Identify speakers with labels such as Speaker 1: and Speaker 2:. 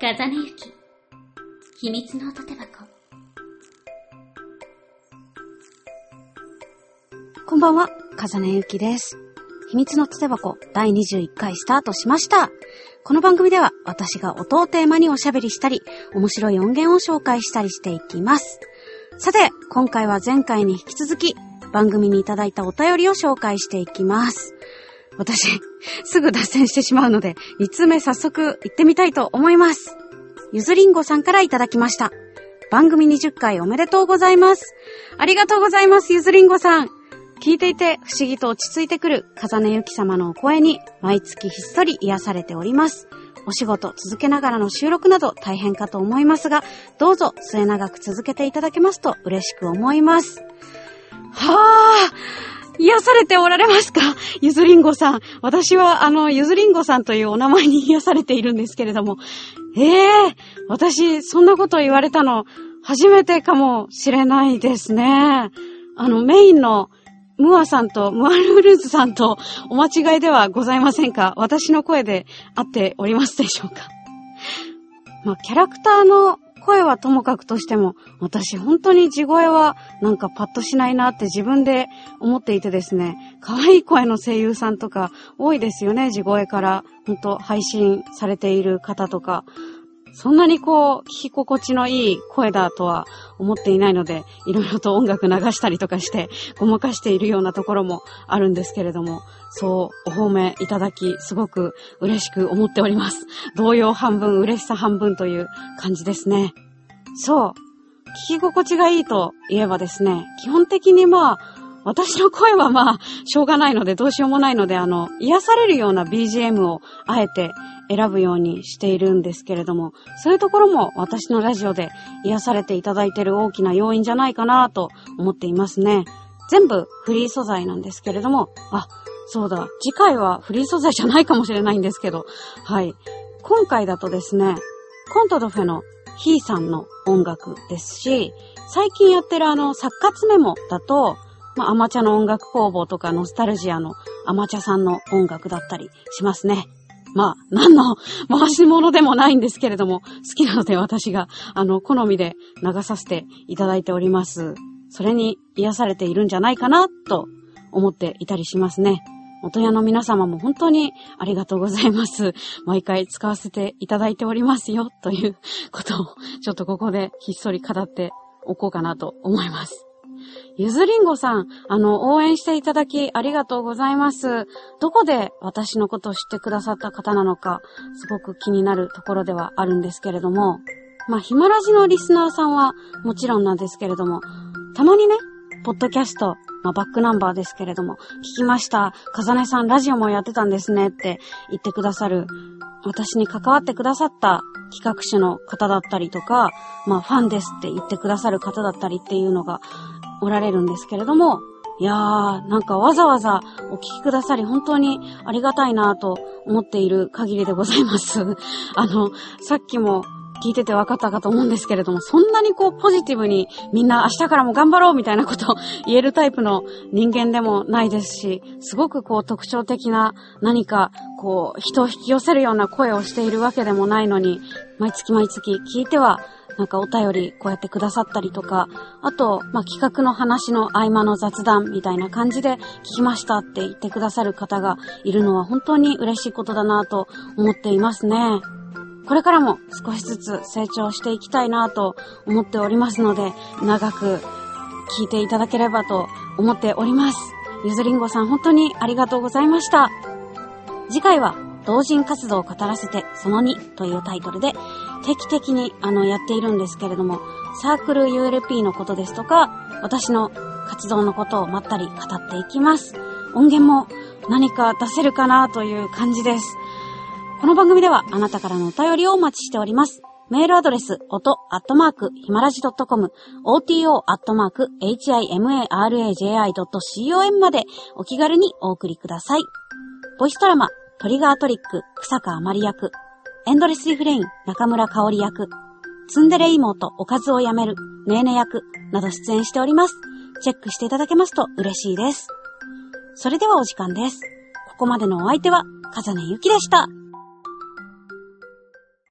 Speaker 1: 風根ゆき、秘密の音手箱。
Speaker 2: こんばんは、風根ゆきです。秘密のつて箱第21回スタートしました。この番組では私が音をテーマにおしゃべりしたり、面白い音源を紹介したりしていきます。さて、今回は前回に引き続き、番組にいただいたお便りを紹介していきます。私、すぐ脱線してしまうので、2通目早速行ってみたいと思います。ゆずりんごさんからいただきました。番組20回おめでとうございます。ありがとうございます、ゆずりんごさん。聞いていて不思議と落ち着いてくる風根ゆき様のお声に毎月ひっそり癒されております。お仕事続けながらの収録など大変かと思いますが、どうぞ末永く続けていただけますと嬉しく思います。はぁ癒されておられますか？ゆずりんごさん。私は、あの、ゆずりんごさんというお名前に癒されているんですけれども。ええ私、そんなこと言われたの、初めてかもしれないですね。あの、メインの、ムアさんと、ムアルールズさんとお間違いではございませんか？私の声で合っておりますでしょうか？まあ、キャラクターの声はともかくとしても、私本当に地声はなんかパッとしないなって自分で思っていてですね、可愛い声の声優さんとか多いですよね、地声から本当配信されている方とか。そんなにこう、聞き心地のいい声だとは思っていないので、いろいろと音楽流したりとかして、ごまかしているようなところもあるんですけれども、そう、お褒めいただき、すごく嬉しく思っております。動揺半分、嬉しさ半分という感じですね。そう、聞き心地がいいと言えばですね、基本的にまあ、私の声はまあ、しょうがないので、どうしようもないので、あの、癒されるような BGM をあえて選ぶようにしているんですけれども、そういうところも私のラジオで癒されていただいている大きな要因じゃないかなと思っていますね。全部フリー素材なんですけれども、あ、そうだ、次回はフリー素材じゃないかもしれないんですけど、はい。今回だとですね、コントドフェのヒーさんの音楽ですし、最近やってるあの、作活メモだと、まあ、アマチャの音楽工房とかノスタルジアのアマチャさんの音楽だったりしますね。まあ、何の 回し物でもないんですけれども、好きなので私が、あの、好みで流させていただいております。それに癒されているんじゃないかな、と思っていたりしますね。元屋の皆様も本当にありがとうございます。毎回使わせていただいておりますよ、ということを、ちょっとここでひっそり語っておこうかなと思います。ゆずりんごさん、あの、応援していただきありがとうございます。どこで私のことを知ってくださった方なのか、すごく気になるところではあるんですけれども、まあ、ヒマラジのリスナーさんはもちろんなんですけれども、たまにね、ポッドキャスト、まあ、バックナンバーですけれども、聞きました。かざねさんラジオもやってたんですねって言ってくださる、私に関わってくださった企画者の方だったりとか、まあ、ファンですって言ってくださる方だったりっていうのがおられるんですけれども、いやー、なんかわざわざお聞きくださり本当にありがたいなと思っている限りでございます。あの、さっきも聞いてて分かったかと思うんですけれども、そんなにこうポジティブにみんな明日からも頑張ろうみたいなことを 言えるタイプの人間でもないですし、すごくこう特徴的な何かこう人を引き寄せるような声をしているわけでもないのに、毎月毎月聞いてはなんかお便りこうやってくださったりとか、あと、まあ、企画の話の合間の雑談みたいな感じで聞きましたって言ってくださる方がいるのは本当に嬉しいことだなと思っていますね。これからも少しずつ成長していきたいなと思っておりますので、長く聞いていただければと思っております。ゆずりんごさん本当にありがとうございました。次回は同人活動を語らせてその2というタイトルで定期的にあのやっているんですけれども、サークル ULP のことですとか、私の活動のことをまったり語っていきます。音源も何か出せるかなという感じです。この番組ではあなたからのお便りをお待ちしております。メールアドレス、音、アットマーク、ひまらじ .com、oto、アットマーク、himaraji.com までお気軽にお送りください。ボイスドラマ、トリガートリック、草川まり役、エンドレスリフレイン、中村香織役、ツンデレ妹、おかずをやめる、ネーネ役、など出演しております。チェックしていただけますと嬉しいです。それではお時間です。ここまでのお相手は、風音ゆきでした。